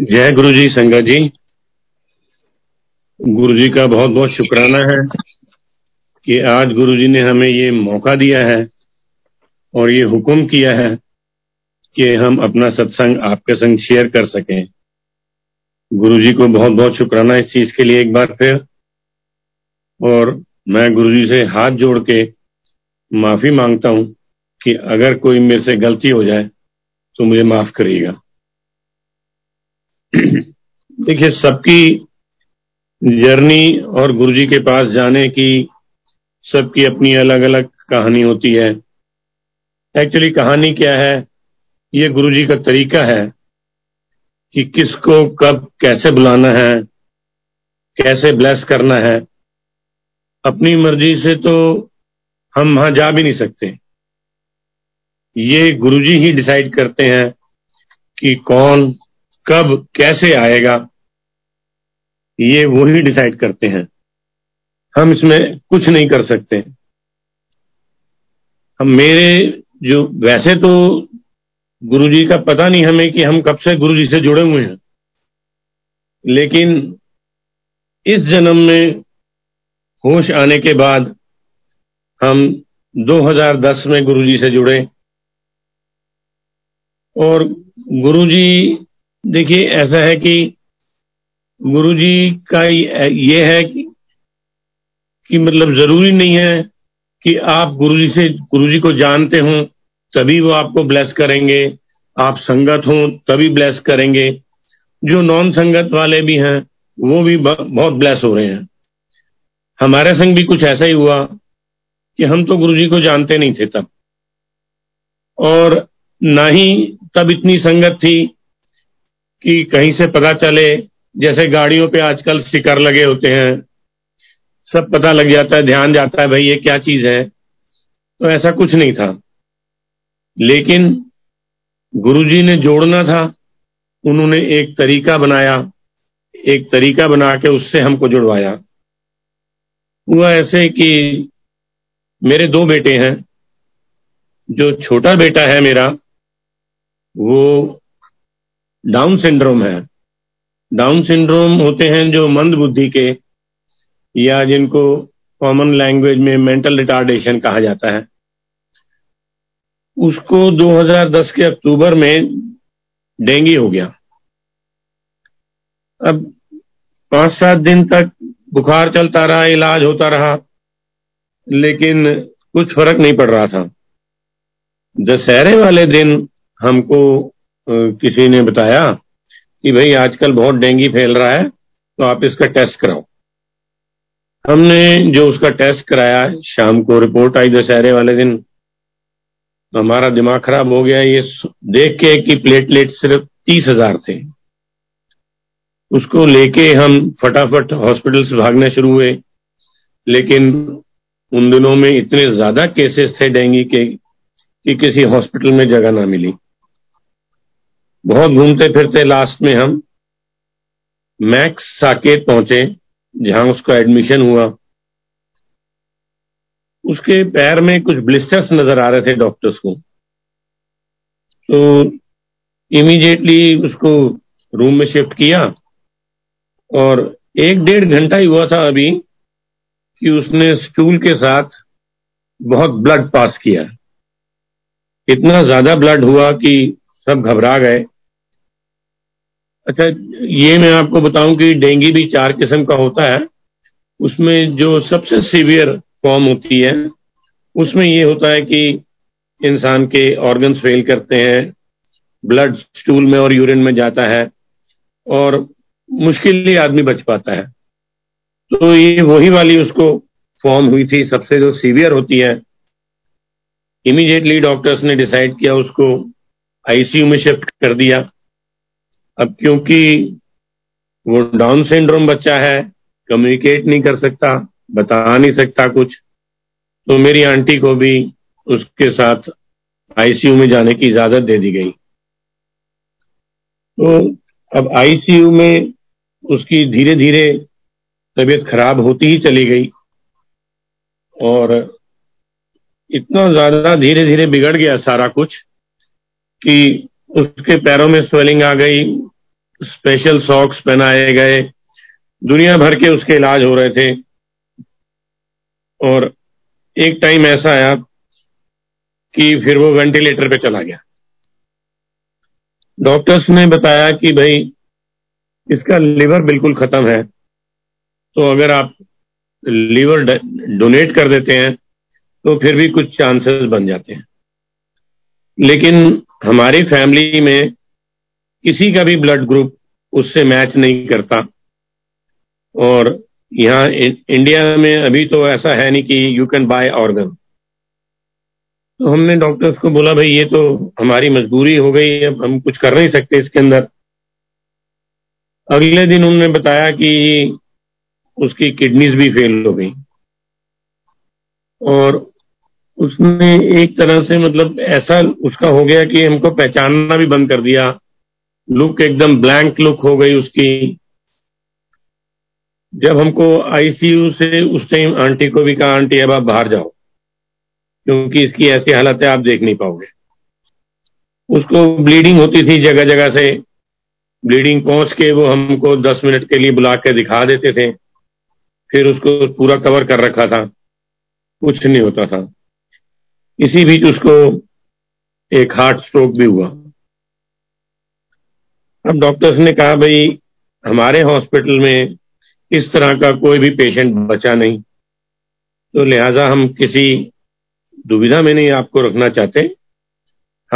जय गुरु जी संगत जी। गुरु जी का बहुत बहुत शुक्राना है कि आज गुरु जी ने हमें ये मौका दिया है और ये हुक्म किया है कि हम अपना सत्संग आपके संग शेयर कर सकें। गुरु जी को बहुत बहुत शुक्राना इस चीज़ के लिए एक बार फिर। और मैं गुरु जी से हाथ जोड़ के माफ़ी माँगता हूँ कि अगर कोई मेरे से गलती हो जाए तो मुझे माफ़ करिएगा। देखिए, सबकी जर्नी और गुरु जी के पास जाने की सबकी अपनी अलग अलग कहानी होती है। एक्चुअली कहानी क्या है? ये गुरु जी का तरीका है कि किसको कब कैसे बुलाना है, कैसे ब्लेस करना है। अपनी मर्ज़ी से तो हम वहाँ जा भी नहीं सकते। ये गुरुजी ही डिसाइड करते हैं कि कौन कब, कैसे आएगा, ये वो ही डिसाइड करते हैं। हम इसमें कुछ नहीं कर सकते। हम मेरे जो, वैसे तो गुरुजी का पता नहीं हमें कि हम कब से गुरुजी से जुड़े हुए हैं। लेकिन इस जन्म में होश आने के बाद हम 2010 में गुरुजी से जुड़े। और गुरुजी देखिए ऐसा है कि गुरुजी का ये है कि, कि मतलब ज़रूरी नहीं है कि आप गुरुजी से गुरुजी को जानते हो तभी वो आपको ब्लेस करेंगे। आप संगत हो तभी ब्लेस करेंगे। जो नॉन संगत वाले भी हैं वो भी बहुत ब्लेस हो रहे हैं। हमारे संग भी कुछ ऐसा ही हुआ कि हम तो गुरुजी को जानते नहीं थे तब। और ना ही तब इतनी संगत थी कि कहीं से पता चले, जैसे गाड़ियों पे आजकल स्टिकर लगे होते हैं, सब पता लग जाता है, ध्यान जाता है, भाई, ये क्या चीज़ है? तो ऐसा कुछ नहीं था। लेकिन गुरुजी ने जोड़ना था, उन्होंने एक तरीका बनाया, एक तरीका बना के उससे हमको जुड़वाया। हुआ ऐसे कि मेरे दो बेटे हैं, जो छोटा बेटा है मेरा, वो डाउन सिंड्रोम है। डाउन सिंड्रोम होते हैं जो मंद बुद्धि के या जिनको कॉमन लैंग्वेज में मेंटल रिटार्डेशन कहा जाता है। उसको 2010 के अक्टूबर में डेंगी हो गया। अब पाँच सात दिन तक बुखार चलता रहा, इलाज होता रहा, लेकिन कुछ फ़र्क नहीं पड़ रहा था। दशहरे वाले दिन हमको किसी ने बताया कि भाई आजकल बहुत डेंगी फैल रहा है तो आप इसका टेस्ट कराओ। हमने जो उसका टेस्ट कराया शाम को रिपोर्ट आई दशहरे वाले दिन हमारा दिमाग खराब हो गया। ये देख के कि प्लेटलेट सिर्फ़ तीस हज़ार थे। उसको लेके हम फटाफट हॉस्पिटल से भागने शुरू हुए, लेकिन उन दिनों में इतने ज़्यादा केसेस थे डेंगी के कि किसी हॉस्पिटल में जगह ना मिली। बहुत घूमते फिरते लास्ट में हम मैक्स साकेत पहुँचे, जहाँ उसका एडमिशन हुआ। उसके पैर में कुछ ब्लिस्टर्स नज़र आ रहे थे डॉक्टर्स को। तो इमीडिएटली उसको रूम में शिफ्ट किया और एक डेढ़ घंटा ही हुआ था अभी कि उसने स्टूल के साथ बहुत ब्लड पास किया। इतना ज़्यादा ब्लड हुआ कि सब घबरा गए। अच्छा ये मैं आपको बताऊँ कि डेंगू भी चार किस्म का होता है। उसमें जो सबसे सीवियर फॉर्म होती है, उसमें ये होता है कि इंसान के ऑर्गन्स फेल करते हैं ब्लड स्टूल में और यूरिन में जाता है और मुश्किल ही आदमी बच पाता है। तो ये वही वाली उसको फॉर्म हुई थी, सबसे जो सीवियर होती है। इमीडिएटली डॉक्टर्स ने डिसाइड किया उसको आईसीयू में शिफ्ट कर दिया। अब क्योंकि वो डाउन सिंड्रोम बच्चा है कम्युनिकेट नहीं कर सकता, बता नहीं सकता कुछ तो मेरी आंटी को भी उसके साथ आईसीयू में जाने की इजाज़त दे दी गई। तो अब आईसीयू में उसकी धीरे धीरे तबीयत खराब होती ही चली गई और इतना ज़्यादा धीरे धीरे बिगड़ गया सारा कुछ। कि उसके पैरों में स्वेलिंग आ गई स्पेशल सॉक्स पहनाए गए, दुनिया भर के उसके इलाज हो रहे थे। और एक टाइम ऐसा आया कि फिर वो वेंटिलेटर पे चला गया। डॉक्टर्स ने बताया कि भाई, इसका लिवर बिल्कुल खत्म है। तो अगर आप लीवर डोनेट कर देते हैं तो फिर भी कुछ चांसेस बन जाते हैं। लेकिन हमारी फैमिली में किसी का भी ब्लड ग्रुप उससे मैच नहीं करता। और यहाँ इंडिया में अभी तो ऐसा है नहीं कि यू कैन बाय ऑर्गन तो हमने डॉक्टर्स को बोला, भाई, ये तो हमारी मजबूरी हो गई, अब हम कुछ कर नहीं सकते इसके अंदर। अगले दिन उन्होंने बताया कि उसकी किडनीज भी फेल हो गई। और उसने एक तरह से मतलब ऐसा उसका हो गया कि हमको पहचानना भी बंद कर दिया। लुक एकदम ब्लैंक लुक हो गई उसकी। जब हमको आईसीयू से उस टाइम आंटी को भी कहा, आंटी, अब आप बाहर जाओ, क्योंकि इसकी ऐसी हालत है, आप देख नहीं पाओगे। उसको ब्लीडिंग होती थी जगह जगह से। ब्लीडिंग पहुँच के वो हमको दस मिनट के लिए बुला के दिखा देते थे। फिर उसको पूरा कवर कर रखा था। कुछ नहीं होता था। इसी बीच उसको एक हार्ट स्ट्रोक भी हुआ। अब डॉक्टर्स ने कहा, भाई, हमारे हॉस्पिटल में इस तरह का कोई भी पेशेंट बचा नहीं। तो लिहाजा हम किसी दुविधा में नहीं आपको रखना चाहते।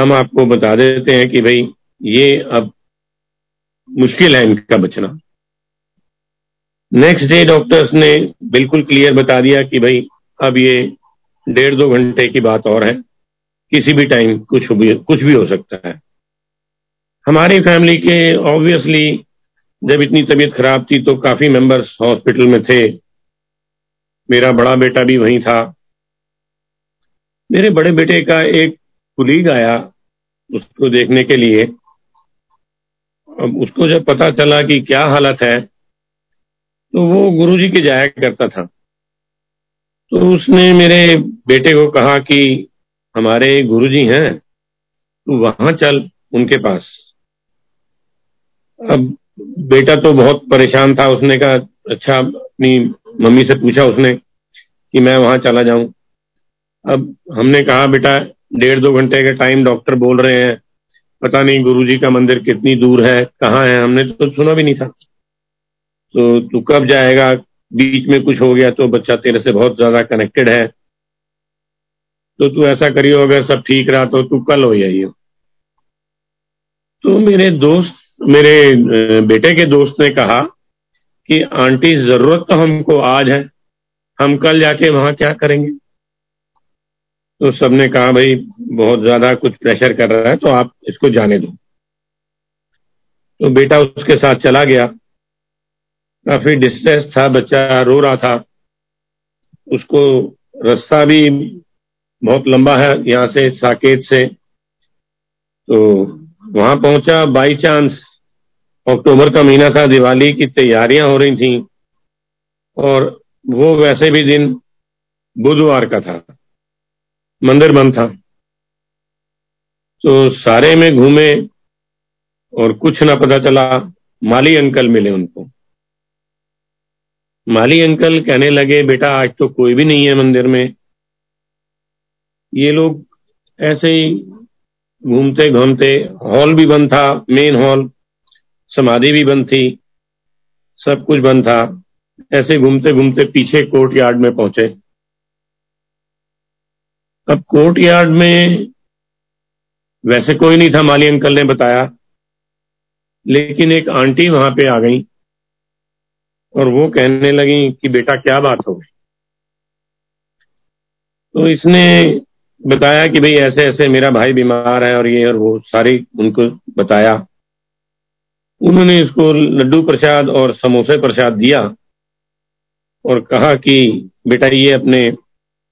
हम आपको बता देते हैं कि, भाई, ये अब मुश्किल है इनका बचना। नेक्स्ट डे डॉक्टर्स ने बिल्कुल क्लियर बता दिया कि, भाई, अब ये डेढ़ दो घंटे की बात और है। किसी भी टाइम कुछ भी कुछ भी हो सकता है। हमारी फैमिली के ऑब्वियसली जब इतनी तबीयत खराब थी तो काफ़ी मेंबर्स हॉस्पिटल में थे। मेरा बड़ा बेटा भी वहीं था। मेरे बड़े बेटे का एक कुलीग आया उसको देखने के लिए। अब उसको जब पता चला कि क्या हालत है तो वो गुरुजी के जाया करता था। तो उसने मेरे बेटे को कहा कि हमारे गुरुजी हैं तो वहाँ चल उनके पास। अब बेटा तो बहुत परेशान था, उसने कहा अच्छा अपनी मम्मी से पूछा उसने कि मैं वहाँ चला जाऊँ। अब हमने कहा, बेटा, डेढ़ दो घंटे का टाइम डॉक्टर बोल रहे हैं। पता नहीं गुरुजी का मंदिर कितनी दूर है, कहाँ है? हमने तो सुना भी नहीं था। तो तू कब जाएगा? बीच में कुछ हो गया तो बच्चा तेरे से बहुत ज़्यादा कनेक्टेड है। तो तू ऐसा करियो, अगर सब ठीक रहा तो तू कल हो जाइयो। तो मेरे दोस्त, मेरे बेटे के दोस्त ने कहा कि, आंटी, ज़रूरत तो हमको आज है। हम कल जाके वहाँ क्या करेंगे? तो सबने कहा, भाई, बहुत ज़्यादा कुछ प्रेशर कर रहा है तो आप इसको जाने दो। तो बेटा उसके साथ चला गया। काफ़ी डिस्ट्रेस था, बच्चा रो रहा था। उसको रास्ता भी बहुत लंबा है यहाँ से, साकेत से। तो वहाँ पहुँचा बाई चांस अक्टूबर का महीना था, दिवाली की तैयारियाँ हो रही थी। और वो वैसे भी दिन बुधवार का था। मंदिर बंद था। तो सारे में घूमे और कुछ ना पता चला, माली अंकल मिले उनको। माली अंकल कहने लगे, बेटा, आज तो कोई भी नहीं है मंदिर में। ये लोग ऐसे ही घूमते घूमते हॉल भी बंद था, मेन हॉल। समाधि भी बंद थी, सब कुछ बंद था। ऐसे घूमते घूमते पीछे कोर्ट यार्ड में पहुँचे। अब कोर्ट यार्ड में वैसे कोई नहीं था, माली अंकल ने बताया। लेकिन एक आंटी वहाँ पे आ गई। और वो कहने लगी कि बेटा क्या बात हो गई? तो इसने बताया कि भाई ऐसे ऐसे मेरा भाई बीमार है और ये और वो सारी उनको बताया। उन्होंने इसको लड्डू प्रसाद और समोसे प्रसाद दिया और कहा कि बेटा ये अपने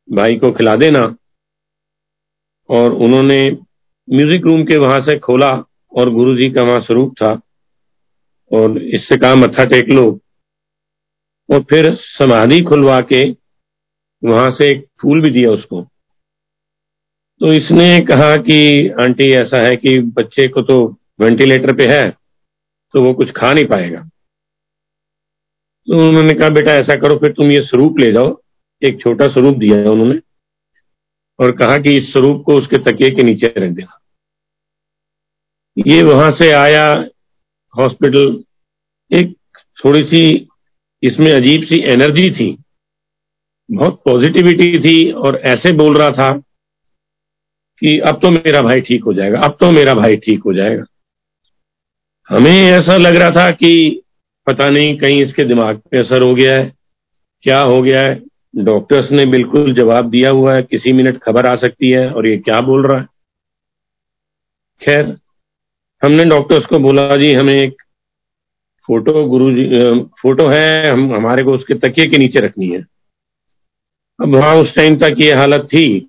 भाई को खिला देना। और उन्होंने म्यूज़िक रूम के वहाँ से खोला और गुरुजी का वहाँ स्वरूप था। और इससे कहा, मत्था टेक लो। और फिर समाधि खुलवा के वहाँ से एक फूल भी दिया उसको। तो इसने कहा कि, आंटी, ऐसा है कि बच्चे को तो वेंटिलेटर पे है तो वो कुछ खा नहीं पाएगा। तो उन्होंने कहा, बेटा, ऐसा करो, फिर तुम ये स्वरूप ले जाओ। एक छोटा स्वरूप दिया है उन्होंने और कहा कि इस स्वरूप को उसके तकिए के नीचे रख देना। ये वहाँ से आया हॉस्पिटल, एक थोड़ी सी इसमें अजीब सी एनर्जी थी। बहुत पॉजिटिविटी थी और ऐसे बोल रहा था कि अब तो मेरा भाई ठीक हो जाएगा, अब तो मेरा भाई ठीक हो जाएगा। हमें ऐसा लग रहा था कि पता नहीं कहीं इसके दिमाग पे असर हो गया है, क्या हो गया है। डॉक्टर्स ने बिल्कुल जवाब दिया हुआ है, किसी मिनट खबर आ सकती है और ये क्या बोल रहा है। खैर, हमने डॉक्टर्स को बोला, जी, हमें एक फ़ोटो गुरु जी फ़ोटो है, हम, हमारे को उसके तकिए के नीचे रखनी है। अब वहाँ उस टाइम तक ये हालत थी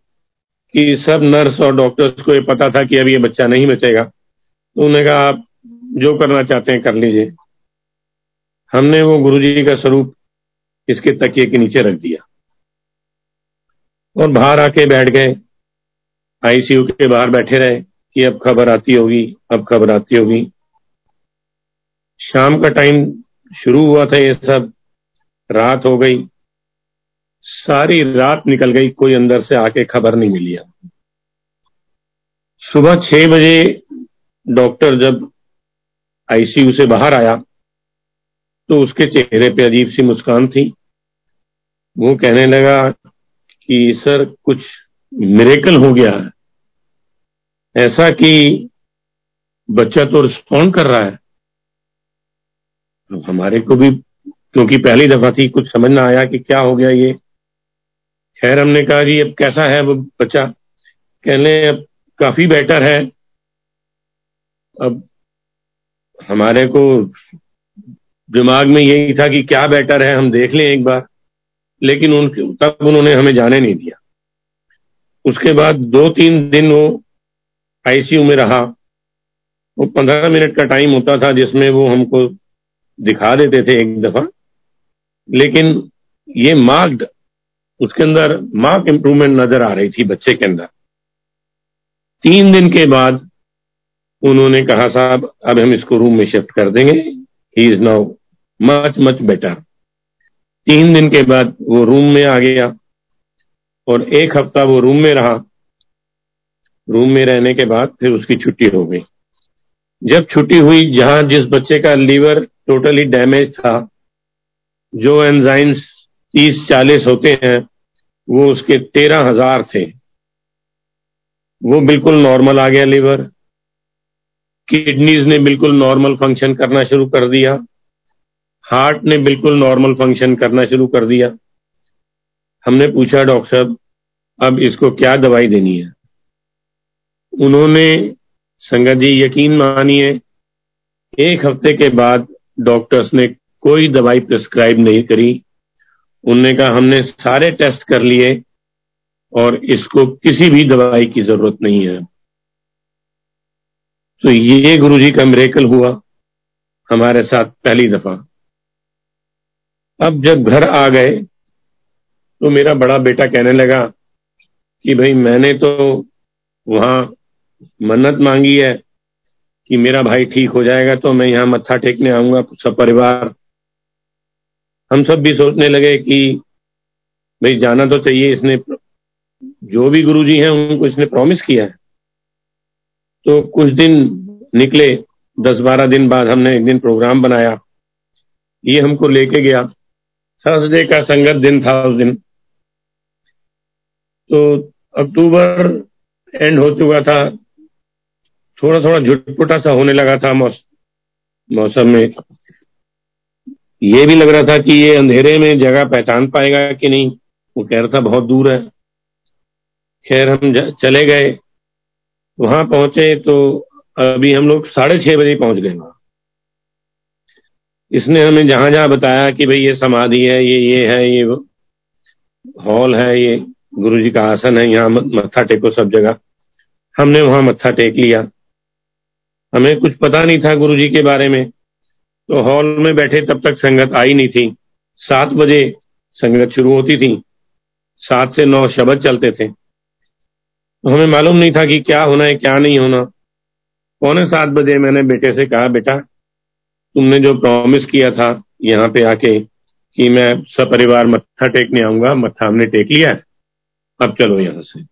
कि सब नर्स और डॉक्टर्स को ये पता था कि अब ये बच्चा नहीं बचेगा। तो उन्होंने कहा, आप जो करना चाहते हैं कर लीजिए। हमने वो गुरुजी का स्वरूप इसके तकिए के नीचे रख दिया। और बाहर आके बैठ गए। आईसीयू के बाहर बैठे रहे कि अब खबर आती होगी, अब खबर आती होगी। शाम का टाइम शुरू हुआ था ये सब। रात हो गई। सारी रात निकल गई, कोई अंदर से आके खबर नहीं मिली सुबह छह बजे डॉक्टर जब आईसीयू से बाहर आया तो उसके चेहरे पे अजीब सी मुस्कान थी। वो कहने लगा कि, सर, कुछ मिरेकल हो गया है। ऐसा कि बच्चा तो रिस्पॉन्ड कर रहा है। हमारे को भी, क्योंकि पहली दफ़ा थी, कुछ समझ ना आया कि क्या हो गया ये। खैर, हमने कहा, जी, अब कैसा है वो बच्चा? कहने, अब काफ़ी बेटर है। अब हमारे को दिमाग में यही था कि क्या बेटर है, हम देख लें एक बार। लेकिन उन, तब उन्होंने हमें जाने नहीं दिया। उसके बाद दो तीन दिन वो आईसीयू में रहा। वो पंद्रह मिनट का टाइम होता था जिसमें वो हमको दिखा देते थे एक दफ़ा। लेकिन ये मार्क्ड, उसके अंदर मार्क इंप्रूवमेंट नज़र आ रही थी बच्चे के अंदर। तीन दिन के बाद उन्होंने कहा, साहब, अब हम इसको रूम में शिफ्ट कर देंगे। He is now much much better तीन दिन के बाद वो रूम में आ गया और एक हफ़्ता वो रूम में रहा। रूम में रहने के बाद फिर उसकी छुट्टी हो गई। जब छुट्टी हुई, जहाँ जिस बच्चे का लीवर टोटली डैमेज था। जो एंजाइम्स तीस, चालीस होते हैं, वो उसके तेरह हज़ार थे। वो बिल्कुल नॉर्मल आ गया लीवर किडनीज ने बिल्कुल नॉर्मल फ़ंक्शन करना शुरू कर दिया। हार्ट ने बिल्कुल नॉर्मल फ़ंक्शन करना शुरू कर दिया। हमने पूछा, डॉक्टर साहब, अब इसको क्या दवाई देनी है? उन्होंने, संगत जी, यकीन मानिए, एक हफ़्ते के बाद डॉक्टर्स ने कोई दवाई प्रिस्क्राइब नहीं करी। उनने कहा, हमने सारे टेस्ट कर लिए और इसको किसी भी दवाई की ज़रूरत नहीं है। तो ये गुरु जी का मेरेकल हुआ, हमारे साथ पहली दफ़ा। अब जब घर आ गए तो मेरा बड़ा बेटा कहने लगा कि भाई, मैंने तो वहाँ मन्नत मांगी है कि मेरा भाई ठीक हो जाएगा तो मैं यहाँ मत्था टेकने आऊँगा, सब परिवार। हम सब भी सोचने लगे कि भाई जाना तो चाहिए, इसने जो भी गुरुजी हैं, उनको इसने प्रॉमिस किया है। तो कुछ दिन निकले, दस बारह दिन बाद हमने एक दिन प्रोग्राम बनाया। ये हमको लेके गया। थर्सडे का संगत दिन था उस दिन। तो अक्टूबर एंड हो चुका था। थोड़ा थोड़ा झुटपुटा सा होने लगा था मौसम में। ये भी लग रहा था कि ये अंधेरे में जगह पहचान पाएगा कि नहीं। वो कह रहा था, बहुत दूर है। खैर, हम चले गए। वहाँ पहुँचे तो अभी हम लोग साढ़े छह बजे पहुँच गए वहाँ। इसने हमें जहाँ जहाँ बताया कि भाई ये समाधि है, ये ये है, ये हॉल है, ये गुरु जी का आसन है, यहाँ मत्था टेको सब जगह। हमने वहाँ मत्था टेक लिया। हमें कुछ पता नहीं था गुरु जी के बारे में। तो हॉल में बैठे तब तक संगत आई नहीं थी। सात बजे संगत शुरू होती थी। सात से नौ शब्द चलते थे। हमें मालूम नहीं था कि क्या होना है, क्या नहीं होना। पौने सात बजे मैंने बेटे से कहा, बेटा, तुमने जो प्रॉमिस किया था यहाँ पे आके कि मैं सपरिवार मत्था टेकने आऊँगा, मत्था हमने टेक लिया अब चलो यहाँ से।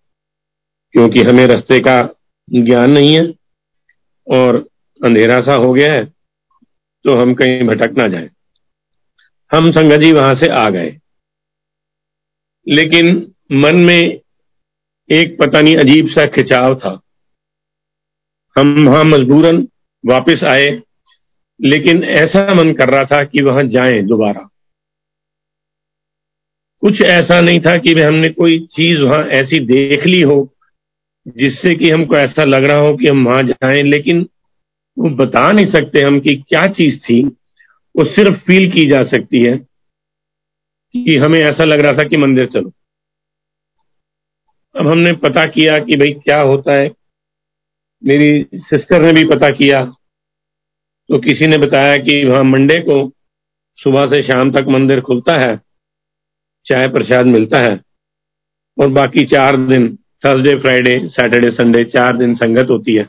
क्योंकि हमें रास्ते का ज्ञान नहीं है और अंधेरा सा हो गया है तो हम कहीं भटक ना जाए। हम संगत जी वहाँ से आ गए। लेकिन मन में एक पता नहीं अजीब सा खिंचाव था। हम वहाँ मजबूरन वापस आए, लेकिन ऐसा मन कर रहा था कि वहाँ जाएँ दोबारा। कुछ ऐसा नहीं था कि हमने कोई चीज़ वहाँ ऐसी देख ली हो जिससे कि हमको ऐसा लग रहा हो कि हम वहाँ जाएँ, लेकिन वो बता नहीं सकते हम कि क्या चीज़ थी। वो सिर्फ़ फील की जा सकती है कि हमें ऐसा लग रहा था कि मंदिर चलो। अब हमने पता किया कि भाई क्या होता है। मेरी सिस्टर ने भी पता किया। तो किसी ने बताया कि वहाँ मंडे को सुबह से शाम तक मंदिर खुलता है, चाय प्रसाद मिलता है, और बाकी चार दिन थर्सडे फ्राइडे सैटरडे संडे चार दिन संगत होती है,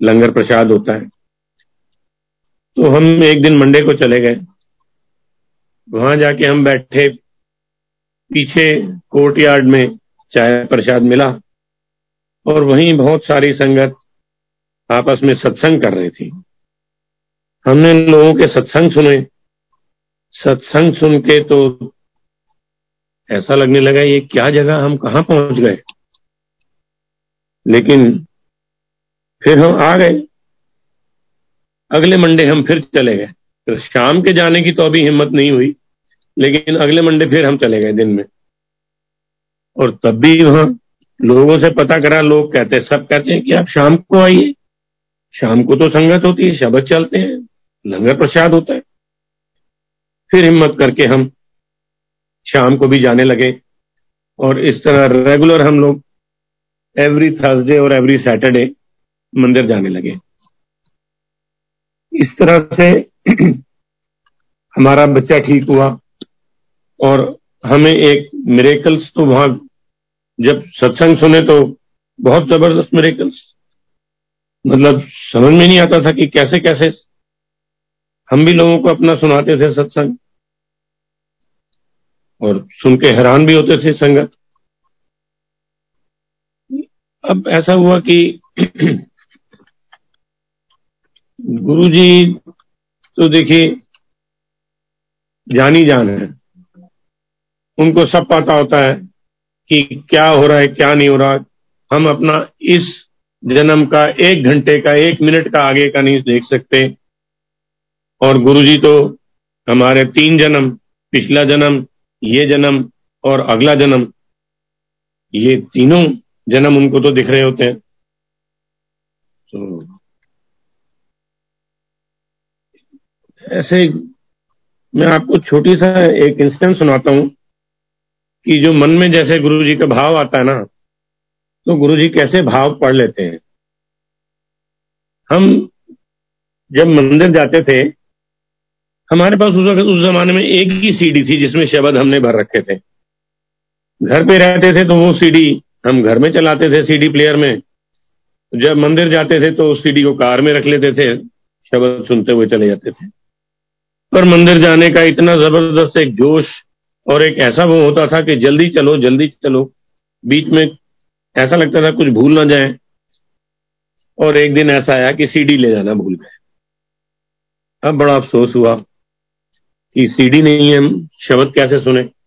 लंगर प्रसाद होता है। तो हम एक दिन मंडे को चले गए। वहाँ जाके हम बैठे, पीछे कोर्ट यार्ड में चाय प्रसाद मिला और वहीं बहुत सारी संगत आपस में सत्संग कर रही थी। हमने लोगों के सत्संग सुने। सत्संग सुन के तो ऐसा लगने लगा, ये क्या जगह, हम कहाँ पहुँच गए? लेकिन फिर हम आ गए। अगले मंडे हम फिर चले गए। तो शाम के जाने की तो अभी हिम्मत नहीं हुई, लेकिन अगले मंडे फिर हम चले गए दिन में। और तब भी वहाँ लोगों से पता करा, लोग कहते हैं, सब कहते हैं कि आप शाम को आइए। शाम को तो संगत होती है शब्द चलते हैं, लंगर प्रसाद होता है। फिर हिम्मत करके हम शाम को भी जाने लगे। और इस तरह रेगुलर हम लोग एवरी थर्सडे और एवरी सैटरडे मंदिर जाने लगे। इस तरह से हमारा बच्चा ठीक हुआ और हमें एक मेरेकल्स तो वहाँ जब सत्संग सुने तो बहुत ज़बरदस्त मेरेकल्स मतलब समझ में नहीं आता था कि कैसे कैसे हम भी लोगों को अपना सुनाते थे सत्संग और सुन के हैरान भी होते थे संगत। अब ऐसा हुआ कि गुरु जी तो देखिए, जानी जान है। उनको सब पता होता है कि क्या हो रहा है, क्या नहीं हो रहा। हम अपना इस जन्म का, एक घंटे का, एक मिनट का आगे का नहीं देख सकते। और गुरु जी तो हमारे तीन जन्म, पिछला जन्म, ये जन्म और अगला जन्म, ये तीनों जन्म उनको तो दिख रहे होते हैं। तो ऐसे मैं आपको छोटी सा एक इंस्टेंस सुनाता हूँ कि जो मन में जैसे गुरु जी का भाव आता है ना तो गुरु जी कैसे भाव पढ़ लेते हैं। हम जब मंदिर जाते थे, हमारे पास उस वक्त, उस जमाने में एक ही सीडी थी जिसमें शब्द हमने भर रखे थे। घर पे रहते थे तो वो सीडी हम घर में चलाते थे सीडी प्लेयर में। जब मंदिर जाते थे तो उस सीडी को कार में रख लेते थे, शब्द सुनते हुए चले जाते थे। पर मंदिर जाने का इतना ज़बरदस्त एक जोश और एक ऐसा वो होता था कि जल्दी चलो जल्दी चलो। बीच में ऐसा लगता था कुछ भूल ना जाए। और एक दिन ऐसा आया कि सीडी ले जाना भूल गए। अब बड़ा अफसोस हुआ कि सीडी नहीं है, हम शब्द कैसे सुने?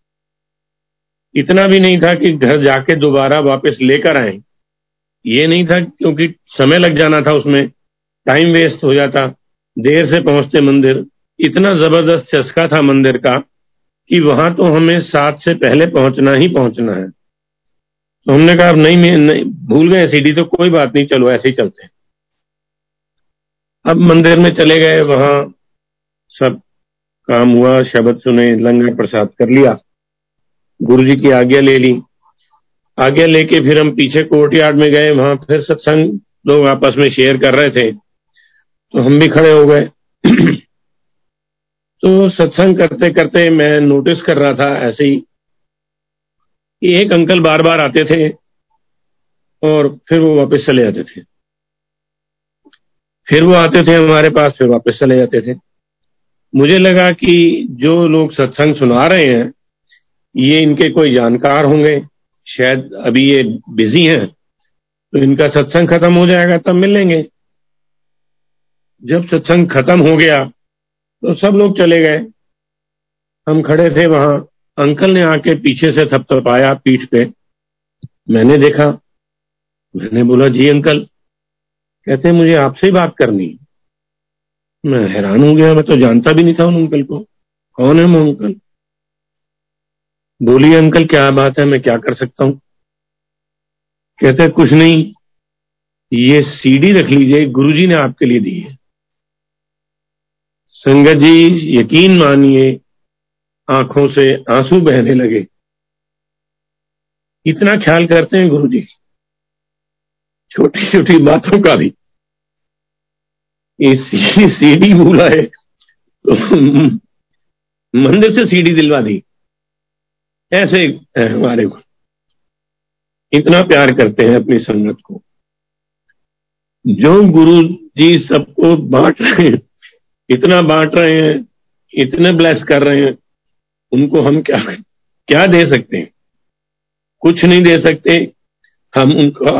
इतना भी नहीं था कि घर जाके दोबारा वापस लेकर आए। ये नहीं था क्योंकि समय लग जाना था उसमें टाइम वेस्ट हो जाता देर से पहुँचते मंदिर। इतना ज़बरदस्त चस्का था मंदिर का कि वहाँ तो हमें सात से पहले पहुँचना ही पहुँचना है। तो हमने कहा अब नहीं, नहीं भूल गए सीडी तो कोई बात नहीं चलो ऐसे ही चलते अब मंदिर में चले गए वहाँ सब काम हुआ शब्द सुने लंगर प्रसाद कर लिया। गुरु जी की आज्ञा ले ली। आज्ञा लेके फिर हम पीछे कोर्ट यार्ड में गए, वहाँ फिर सत्संग लोग आपस में शेयर कर रहे थे। तो हम भी खड़े हो गए। तो सत्संग करते करते मैं नोटिस कर रहा था ऐसे ही कि एक अंकल बार बार आते थे और फिर वो वापस चले जाते थे। फिर वो आते थे हमारे पास, फिर वापस चले जाते थे। मुझे लगा कि जो लोग सत्संग सुना रहे हैं ये इनके कोई जानकार होंगे? शायद अभी ये बिज़ी हैं तो इनका सत्संग खत्म हो जाएगा, तब मिलेंगे जब सत्संग खत्म हो गया तो सब लोग चले गए। हम खड़े थे वहाँ। अंकल ने आके पीछे से थपथपाया पीठ पे। मैंने देखा। मैंने बोला, जी अंकल, कहते मुझे आपसे ही बात करनी मैं हैरान हो गया। मैं तो जानता भी नहीं था उन अंकल को। कौन है वो अंकल? बोलिए, अंकल, क्या बात है? मैं क्या कर सकता हूँ? कहते, कुछ नहीं, ये सीडी रख लीजिए, गुरुजी ने आपके लिए दी है। संगत जी, यकीन मानिए, आँखों से आँसू बहने लगे। इतना ख्याल करते हैं गुरु जी छोटी छोटी बातों का भी। सीढ़ी भूला है तो मंदिर से सीढ़ी दिलवा दी। ऐसे हमारे को। इतना प्यार करते हैं अपनी संगत को। जो गुरु जी सबको बांट रहे हैं, इतना बांट रहे हैं, इतने ब्लेस कर रहे हैं, उनको हम क्या क्या दे सकते हैं? कुछ नहीं दे सकते। हम उनका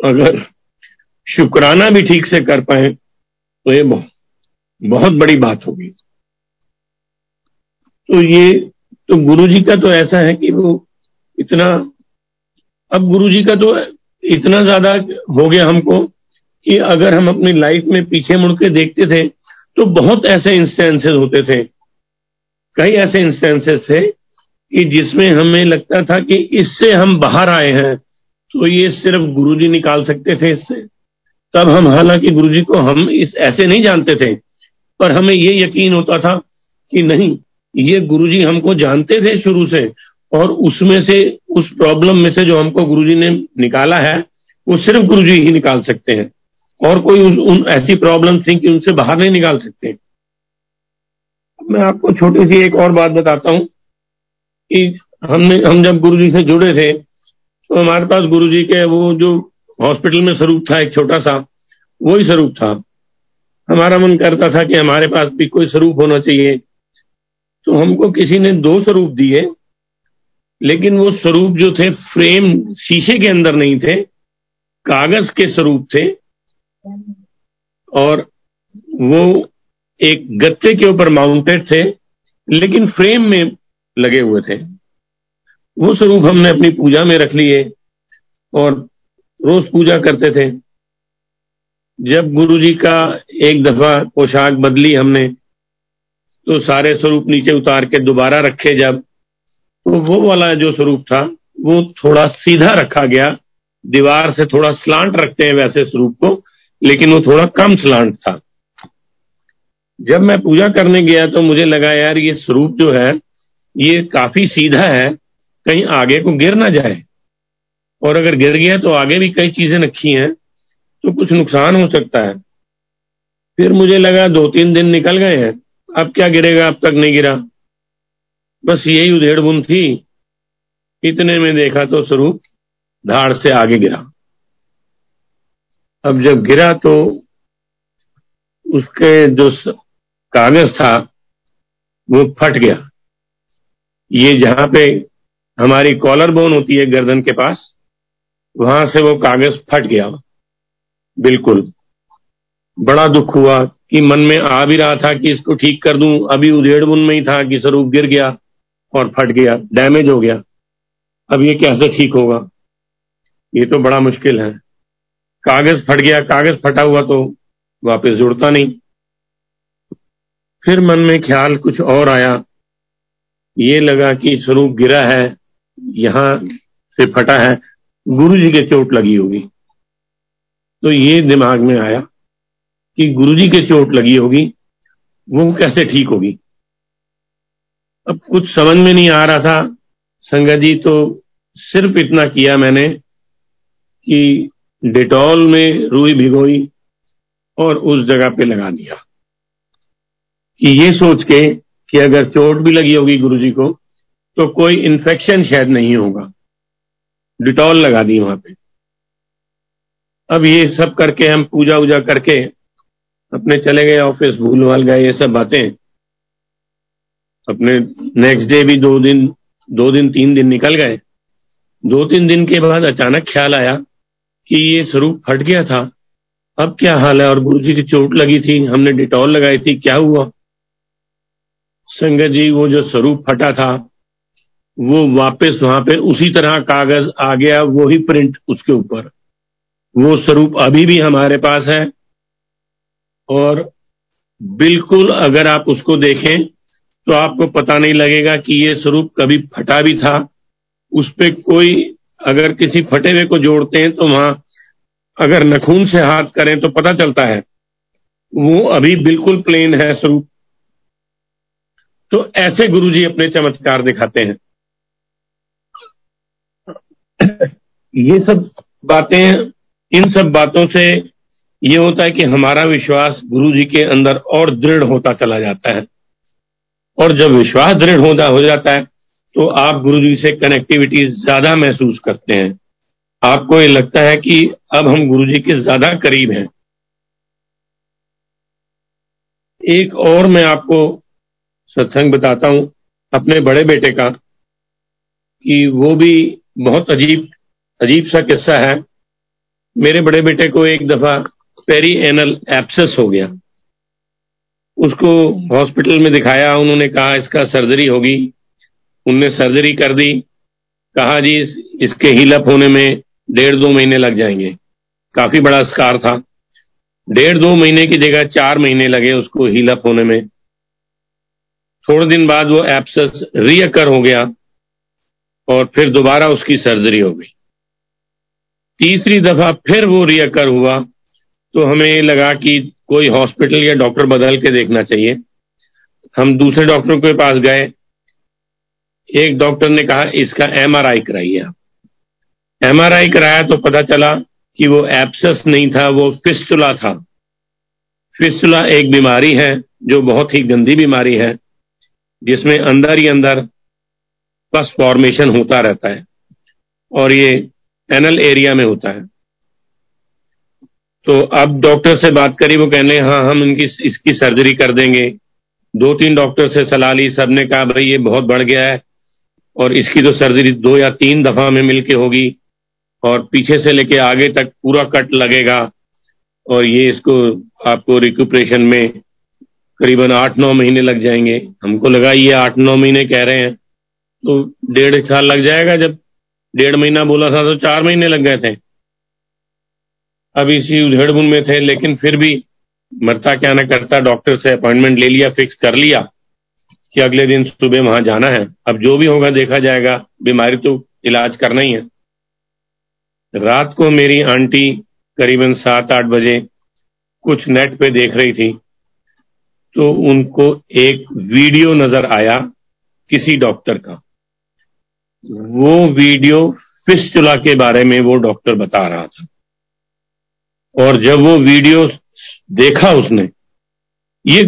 अगर शुक्राना भी ठीक से कर पाए तो ये बहुत बड़ी बात होगी। तो ये तो गुरु जी का तो ऐसा है कि वो इतना, अब गुरु जी का तो इतना ज़्यादा हो गया हमको कि अगर हम अपनी लाइफ में पीछे मुड़ के देखते थे तो बहुत ऐसे इंस्टेंसेस होते थे। कई ऐसे इंस्टेंसेस थे कि जिसमें हमें लगता था कि इससे हम बाहर आए हैं तो ये सिर्फ़ गुरुजी निकाल सकते थे इससे। तब हम, हालाँकि गुरुजी को हम इस, ऐसे नहीं जानते थे, पर हमें ये यकीन होता था कि नहीं ये गुरुजी हमको जानते थे शुरू से और उसमें से उस प्रॉब्लम में से जो हमको गुरुजी ने निकाला है वो सिर्फ़ गुरुजी ही निकाल सकते हैं। और कोई उन, उन ऐसी प्रॉब्लम थी कि उनसे बाहर नहीं निकाल सकते। मैं आपको छोटी सी एक और बात बताता हूँ कि हमने हम जब गुरुजी से जुड़े थे तो हमारे पास गुरुजी के वो जो हॉस्पिटल में स्वरूप था एक छोटा सा वही स्वरूप था। हमारा मन करता था कि हमारे पास भी कोई स्वरूप होना चाहिए। तो हमको किसी ने दो स्वरूप दिए, लेकिन वो स्वरूप जो थे, फ्रेम शीशे के अंदर नहीं थे, कागज़ के स्वरूप थे, और वो एक गत्ते के ऊपर माउंटेड थे, लेकिन फ्रेम में लगे हुए थे। वो स्वरूप हमने अपनी पूजा में रख लिए, और रोज पूजा करते थे। जब गुरु जी का एक दफ़ा पोशाक बदली हमने तो सारे स्वरूप नीचे उतार के दोबारा रखे जब तो वो वाला जो स्वरूप था, वो थोड़ा सीधा रखा गया। दीवार से थोड़ा स्लांट रखते हैं वैसे स्वरूप को, लेकिन वो थोड़ा कम स्लांट था। जब मैं पूजा करने गया तो मुझे लगा, यार, ये स्वरूप जो है, ये काफ़ी सीधा है, कहीं आगे को गिर ना जाए। और अगर गिर गया तो आगे भी कई चीज़ें रखी हैं तो कुछ नुकसान हो सकता है। फिर मुझे लगा, दो तीन दिन निकल गए हैं। अब क्या गिरेगा? अब तक नहीं गिरा। बस यही उधेड़ बुन थी। इतने में देखा तो स्वरूप धाड़ से आगे गिरा। अब जब गिरा तो उसके जो कागज़ था, वो फट गया। ये जहाँ पे हमारी कॉलर बोन होती है गर्दन के पास, वहाँ से वो कागज़ फट गया। बिल्कुल। बड़ा दुख हुआ। कि मन में आ भी रहा था कि इसको ठीक कर दूँ, अभी उधेड़ बुन में ही था कि स्वरूप गिर गया और फट गया डैमेज हो गया। अब ये कैसे ठीक होगा? ये तो बड़ा मुश्किल है। कागज़ फट गया, कागज़ फटा हुआ तो वापस जुड़ता नहीं। फिर मन में ख्याल कुछ और आया। ये लगा कि स्वरूप गिरा है, यहाँ से फटा है गुरु जी के चोट लगी होगी। तो ये दिमाग में आया। कि गुरु जी के चोट लगी होगी, वो कैसे ठीक होगी? अब कुछ समझ में नहीं आ रहा था। संगत जी तो सिर्फ़ इतना किया मैंने कि डिटॉल में रुई भिगोई और उस जगह पे लगा दिया। कि ये सोच के कि अगर चोट भी लगी होगी गुरुजी को तो कोई इन्फेक्शन शायद नहीं होगा। डिटॉल लगा दी वहाँ पे। अब ये सब करके, हम पूजा उजा करके अपने चले गए ऑफ़िस भूल भाल गए, ये सब बातें। अपने नेक्स्ट डे भी दो दिन दो दिन, तीन दिन निकल गए। दो तीन दिन के बाद अचानक ख्याल आया कि ये स्वरूप फट गया था। अब क्या हाल है? और गुरु जी की चोट लगी थी, हमने डिटॉल लगाई थी, क्या हुआ? संगत जी, वो जो स्वरूप फटा था, वो वापस वहाँ पे उसी तरह कागज़ आ गया, वो ही प्रिंट उसके ऊपर। वो स्वरूप अभी भी हमारे पास है। और बिल्कुल अगर आप उसको देखें तो आपको पता नहीं लगेगा कि ये स्वरूप कभी फटा भी था। उस पर कोई, अगर किसी फटे हुए को जोड़ते हैं तो वहाँ अगर नखून से हाथ करें तो पता चलता है, वो अभी बिल्कुल प्लेन है स्वरूप। तो ऐसे गुरुजी अपने चमत्कार दिखाते हैं। ये सब बातें, इन सब बातों से ये होता है कि हमारा विश्वास गुरु जी के अंदर और दृढ़ होता चला जाता है। और जब विश्वास दृढ़ होता, हो जाता है तो आप गुरु जी से कनेक्टिविटी ज़्यादा महसूस करते हैं। आपको ये लगता है कि अब हम गुरु जी के ज़्यादा करीब हैं। एक और मैं आपको सत्संग बताता हूँ, अपने बड़े बेटे का, कि वो भी बहुत अजीब अजीब सा किस्सा है। मेरे बड़े बेटे को एक दफ़ा पेरी एनल एप्सेस हो गया। उसको हॉस्पिटल में दिखाया, उन्होंने कहा, इसका सर्जरी होगी। उनने सर्जरी कर दी। कहा, जी इसके हीलअप होने में डेढ़ दो महीने लग जाएँगे। काफ़ी बड़ा स्कार था। डेढ़ दो महीने की जगह चार महीने लगे उसको हीलअप होने में। थोड़े दिन बाद वो एप्सेस रियकर हो गया और फिर दोबारा उसकी सर्जरी हो गई। तीसरी दफ़ा फिर वो रियकर हुआ। तो हमें लगा कि कोई हॉस्पिटल या डॉक्टर बदल के देखना चाहिए। हम दूसरे डॉक्टर के पास गए। एक डॉक्टर ने कहा, इसका एमआरआई कराइए आप। एमआरआई कराया तो पता चला कि वो एप्सस नहीं था, वो फिस्टुला था। फिस्टुला एक बीमारी है, जो बहुत ही गंदी बीमारी है, जिसमें अंदर ही अंदर पस फॉर्मेशन होता रहता है और ये एनल एरिया में होता है। तो अब डॉक्टर से बात करी, वो कहने हाँ हम इनकी, इसकी सर्जरी कर देंगे। दो तीन डॉक्टर से सलाह ली, सबने कहा, भाई, ये बहुत बढ़ गया है और इसकी तो सर्जरी दो या तीन दफ़ा में मिलके होगी और पीछे से लेके आगे तक पूरा कट लगेगा और ये इसको, आपको रिक्यूपरेशन में करीबन आठ नौ महीने लग जाएँगे। हमको लगा, ये आठ नौ महीने कह रहे हैं। तो डेढ़ साल लग जाएगा, जब डेढ़ महीना बोला था तो चार महीने लग गए थे। अब इसी उधेड़बुन में थे, लेकिन फिर भी मरता क्या ना करता डॉक्टर से अपॉइंटमेंट ले लिया, फिक्स कर लिया कि अगले दिन सुबह वहाँ जाना है। अब जो भी होगा देखा जाएगा, बीमारी तो इलाज करना ही है। रात को मेरी आंटी करीबन सात आठ बजे कुछ नेट पे देख रही थी तो उनको एक वीडियो नज़र आया किसी डॉक्टर का। वो वीडियो फिस्टुला के बारे में वो डॉक्टर बता रहा था। और जब वो वीडियो देखा उसने, ये,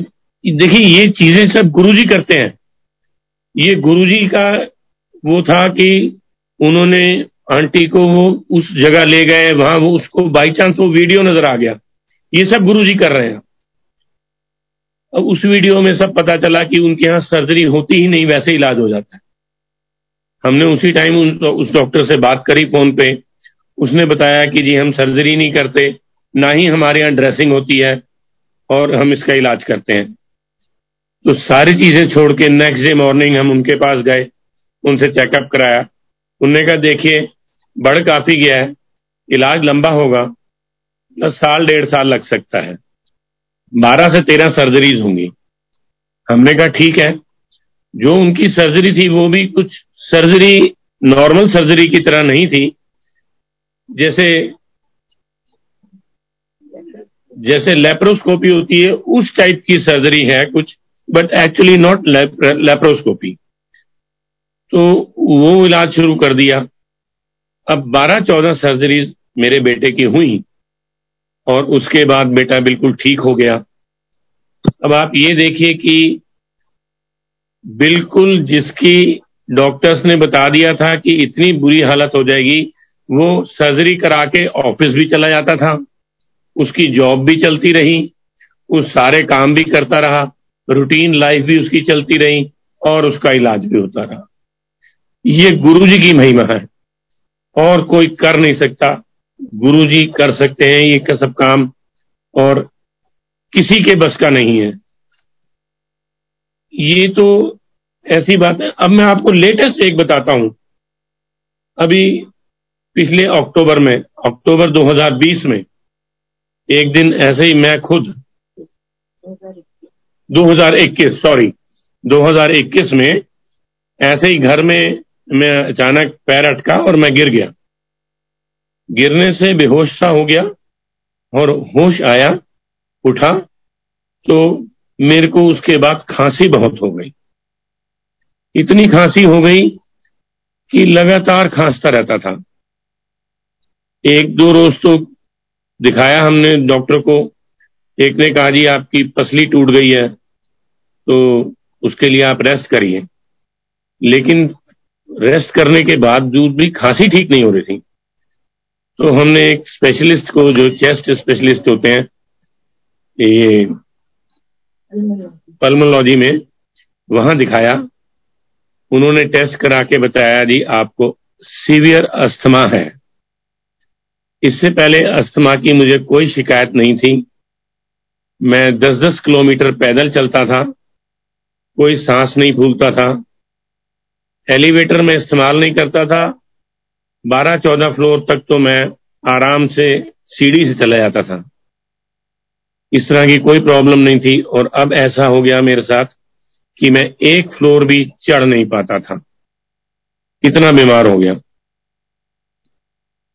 देखिए, ये चीज़ें सब गुरुजी करते हैं। ये गुरुजी का वो था कि उन्होंने आंटी को वो उस जगह ले गए, वहाँ वो उसको बाई चांस वो वीडियो नज़र आ गया। ये सब गुरुजी कर रहे हैं। अब उस वीडियो में सब पता चला कि उनके यहाँ सर्जरी होती ही नहीं, वैसे इलाज हो जाता है। हमने उसी टाइम उस डॉक्टर से बात करी फ़ोन पे। उसने बताया कि जी, हम सर्जरी नहीं करते। ना ही हमारे यहाँ ड्रेसिंग होती है और हम इसका इलाज करते हैं। तो सारी चीज़ें छोड़ के नेक्स्ट डे मॉर्निंग हम उनके पास गए, उनसे चेकअप कराया। उनने कहा, देखिए, बढ़ काफ़ी गया है, इलाज लंबा होगा साल, डेढ़ साल लग सकता है। बारह से तेरह सर्जरीज होंगी। हमने कहा, ठीक है। जो उनकी सर्जरी थी, वो भी कुछ सर्जरी नॉर्मल सर्जरी की तरह नहीं थी। जैसे जैसे लेप्रोस्कोपी होती है, उस टाइप की सर्जरी है कुछ बट एक्चुअली नॉट लेप्रोस्कोपी तो वो इलाज शुरू कर दिया। अब 12-14 सर्जरीज मेरे बेटे की हुई और उसके बाद बेटा बिल्कुल ठीक हो गया। अब आप ये देखिए कि बिल्कुल जिसकी डॉक्टर्स ने बता दिया था कि इतनी बुरी हालत हो जाएगी, वो सर्जरी करा के ऑफ़िस भी चला जाता था। उसकी जॉब भी चलती रही, उस सारे काम भी करता रहा रूटीन लाइफ भी उसकी चलती रही और उसका इलाज भी होता रहा। ये गुरु जी की महिमा है और कोई कर नहीं सकता। गुरु जी कर सकते हैं, ये का सब काम और किसी के बस का नहीं है। ये तो ऐसी बात है। अब मैं आपको लेटेस्ट एक बताता हूँ। अभी पिछले अक्टूबर में, अक्टूबर 2020 में एक दिन ऐसे ही मैं खुद 2021 सॉरी 2021 में ऐसे ही घर में मैं अचानक पैर अटका और मैं गिर गया। गिरने से बेहोश सा हो गया और होश आया, उठा तो मेरे को उसके बाद खांसी बहुत हो गई। इतनी खांसी हो गई कि लगातार खांसता रहता था। एक दो रोज तो दिखाया हमने डॉक्टर को। एक ने कहा जी आपकी पसली टूट गई है तो उसके लिए आप रेस्ट करिए। लेकिन रेस्ट करने के बाद भी खांसी ठीक नहीं हो रही थी। तो हमने एक स्पेशलिस्ट को जो चेस्ट स्पेशलिस्ट होते हैं ये पल्मोलॉजी में वहाँ दिखाया। उन्होंने टेस्ट करा के बताया जी आपको सीवियर अस्थमा है। इससे पहले अस्थमा की मुझे कोई शिकायत नहीं थी। मैं 10-10 किलोमीटर पैदल चलता था। कोई सांस नहीं फूलता था। एलिवेटर में इस्तेमाल नहीं करता था। 12-14 फ्लोर तक तो मैं आराम से सीढ़ी से चला जाता था। इस तरह की कोई प्रॉब्लम नहीं थी और अब ऐसा हो गया मेरे साथ कि मैं एक फ्लोर भी चढ़ नहीं पाता था। इतना बीमार हो गया।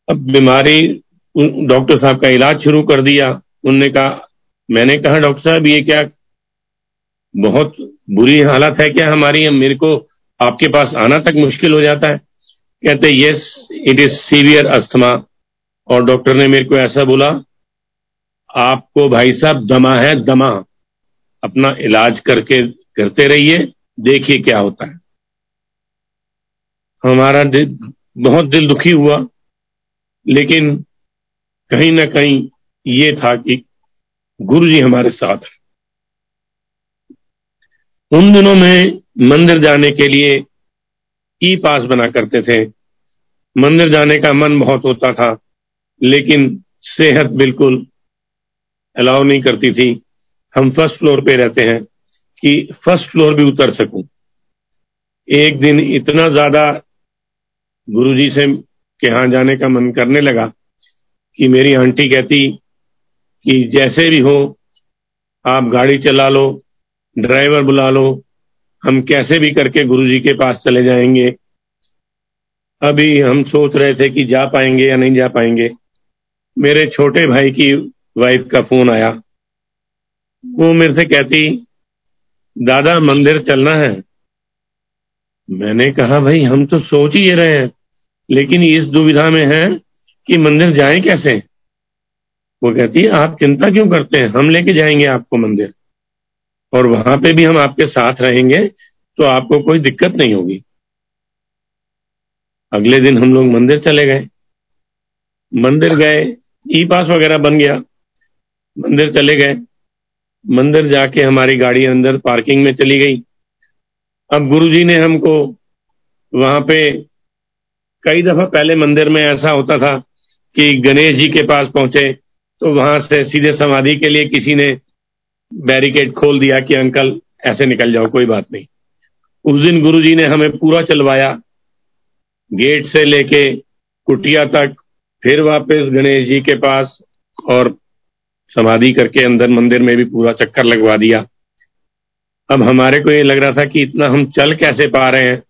अब बीमारी डॉक्टर साहब का इलाज शुरू कर दिया। उनने कहा, मैंने कहा, डॉक्टर साहब, ये क्या बहुत बुरी हालत है क्या हमारी? मेरे को आपके पास आना तक मुश्किल हो जाता है। कहते, yes, it is severe asthma. और डॉक्टर ने मेरे को ऐसा बोला, आपको भाई साहब, दमा है, दमा। अपना इलाज करके, करते रहिए, देखिए क्या होता है। हमारा दिल बहुत दिल दुखी हुआ। लेकिन कहीं ना कहीं ये था कि गुरु जी हमारे साथ उन दिनों में मंदिर जाने के लिए ई पास बना करते थे। मंदिर जाने का मन बहुत होता था, लेकिन सेहत बिल्कुल अलाउ नहीं करती थी। हम फ़र्स्ट फ्लोर पे रहते हैं कि फ़र्स्ट फ्लोर भी उतर सकूँ। एक दिन इतना ज़्यादा गुरुजी से के यहाँ जाने का मन करने लगा कि मेरी आंटी कहती कि जैसे भी हो, आप गाड़ी चला लो, ड्राइवर बुला लो, हम कैसे भी करके गुरुजी के पास चले जाएँगे। अभी हम सोच रहे थे कि जा पाएँगे या नहीं जा पाएँगे। मेरे छोटे भाई की वाइफ का फ़ोन आया। वो मेरे से कहती, दादा, मंदिर चलना है। मैंने कहा, भाई, हम तो सोच ही रहे हैं। लेकिन इस दुविधा में है कि मंदिर जाए कैसे? वो कहती है, आप चिंता क्यों करते हैं? हम लेके जाएँगे आपको मंदिर। और वहाँ पे भी हम आपके साथ रहेंगे तो आपको कोई दिक्कत नहीं होगी। अगले दिन हम लोग मंदिर चले गए। मंदिर गए ई पास वगैरह बन गया। मंदिर चले गए। मंदिर जाके हमारी गाड़ी अंदर पार्किंग में चली गई। अब गुरुजी ने हमको वहाँ पे कई दफ़ा पहले मंदिर में ऐसा होता था कि गणेश जी के पास पहुँचे तो वहाँ से सीधे समाधि के लिए किसी ने बैरिकेड खोल दिया कि, अंकल, ऐसे निकल जाओ, कोई बात नहीं। उस दिन गुरु जी ने हमें पूरा चलवाया, गेट से लेके कुटिया तक, फिर वापस गणेश जी के पास और समाधि करके अंदर मंदिर में भी पूरा चक्कर लगवा दिया। अब हमारे को ये लग रहा था कि इतना हम चल कैसे पा रहे हैं?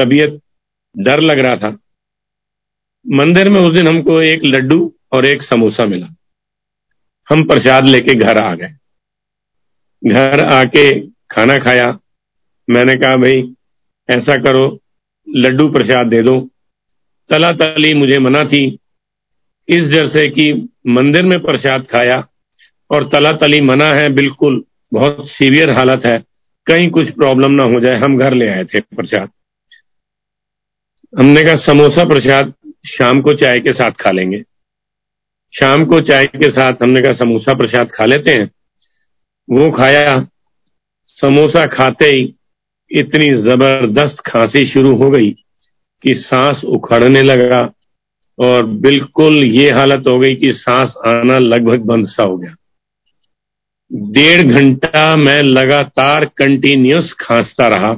तबीयत डर लग रहा था। मंदिर में उस दिन हमको एक लड्डू और एक समोसा मिला। हम प्रसाद लेके घर आ गए। घर आके खाना खाया। मैंने कहा, भाई, ऐसा करो, लड्डू प्रसाद दे दो। तला तली मुझे मना थी। इस डर से कि मंदिर में प्रसाद खाया और तला तली मना है, बिल्कुल बहुत सीवियर हालत है। कहीं कुछ प्रॉब्लम ना हो जाए, हम घर ले आए थे प्रसाद। हमने कहा, समोसा प्रसाद शाम को चाय के साथ खा लेंगे। शाम को चाय के साथ हमने कहा, समोसा प्रसाद खा लेते हैं। वो खाया, समोसा खाते ही इतनी ज़बरदस्त खांसी शुरू हो गई कि सांस उखड़ने लगा और बिल्कुल ये हालत हो गई कि सांस आना लगभग बंद सा हो गया। डेढ़ घंटा मैं लगातार कंटिन्यूस खांसता रहा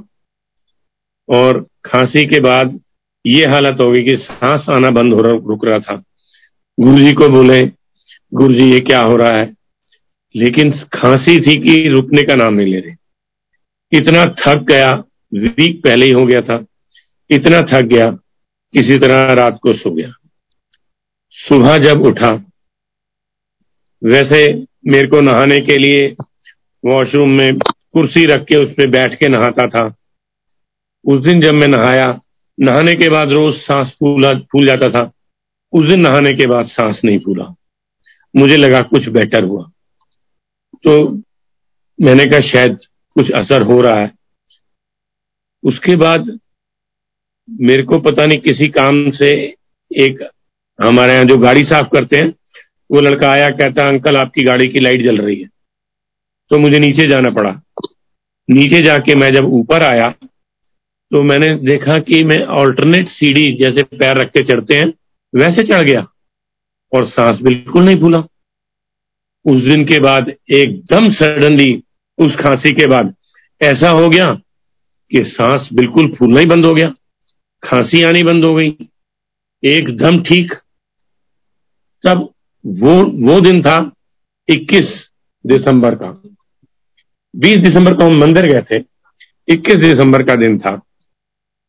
और खांसी के बाद ये हालत हो गई कि सांस आना बंद हो रहा रुक रहा था। गुरु जी को बोले गुरु जी ये क्या हो रहा है? लेकिन खांसी थी कि रुकने का नाम नहीं ले रहे। इतना थक गया वीक पहले ही हो गया था। इतना थक गया, किसी तरह रात को सो गया। सुबह जब उठा, वैसे मेरे को नहाने के लिए वॉशरूम में कुर्सी रख के उस पर बैठ के नहाता था। उस दिन जब मैं नहाया नहाने के बाद रोज सांस फूला, फूल जाता था। उस दिन नहाने के बाद सांस नहीं फूला। मुझे लगा कुछ बेटर हुआ। तो मैंने कहा, शायद कुछ असर हो रहा है। उसके बाद मेरे को पता नहीं किसी काम से एक हमारे यहाँ जो गाड़ी साफ़ करते हैं, वो लड़का आया, कहता, अंकल, आपकी गाड़ी की लाइट जल रही है। तो मुझे नीचे जाना पड़ा। नीचे जाके मैं जब ऊपर आया तो मैंने देखा कि मैं ऑल्टरनेट सीढ़ी जैसे पैर रख के चढ़ते हैं, वैसे चढ़ गया और सांस बिल्कुल नहीं फूला। उस दिन के बाद एकदम सडनली उस खांसी के बाद ऐसा हो गया कि सांस बिल्कुल फूलना ही बंद हो गया, खांसी आनी बंद हो गई, एकदम ठीक। तब वो वो दिन था 21 दिसंबर का। 20 दिसंबर को हम मंदिर गए थे 21 दिसंबर का दिन था।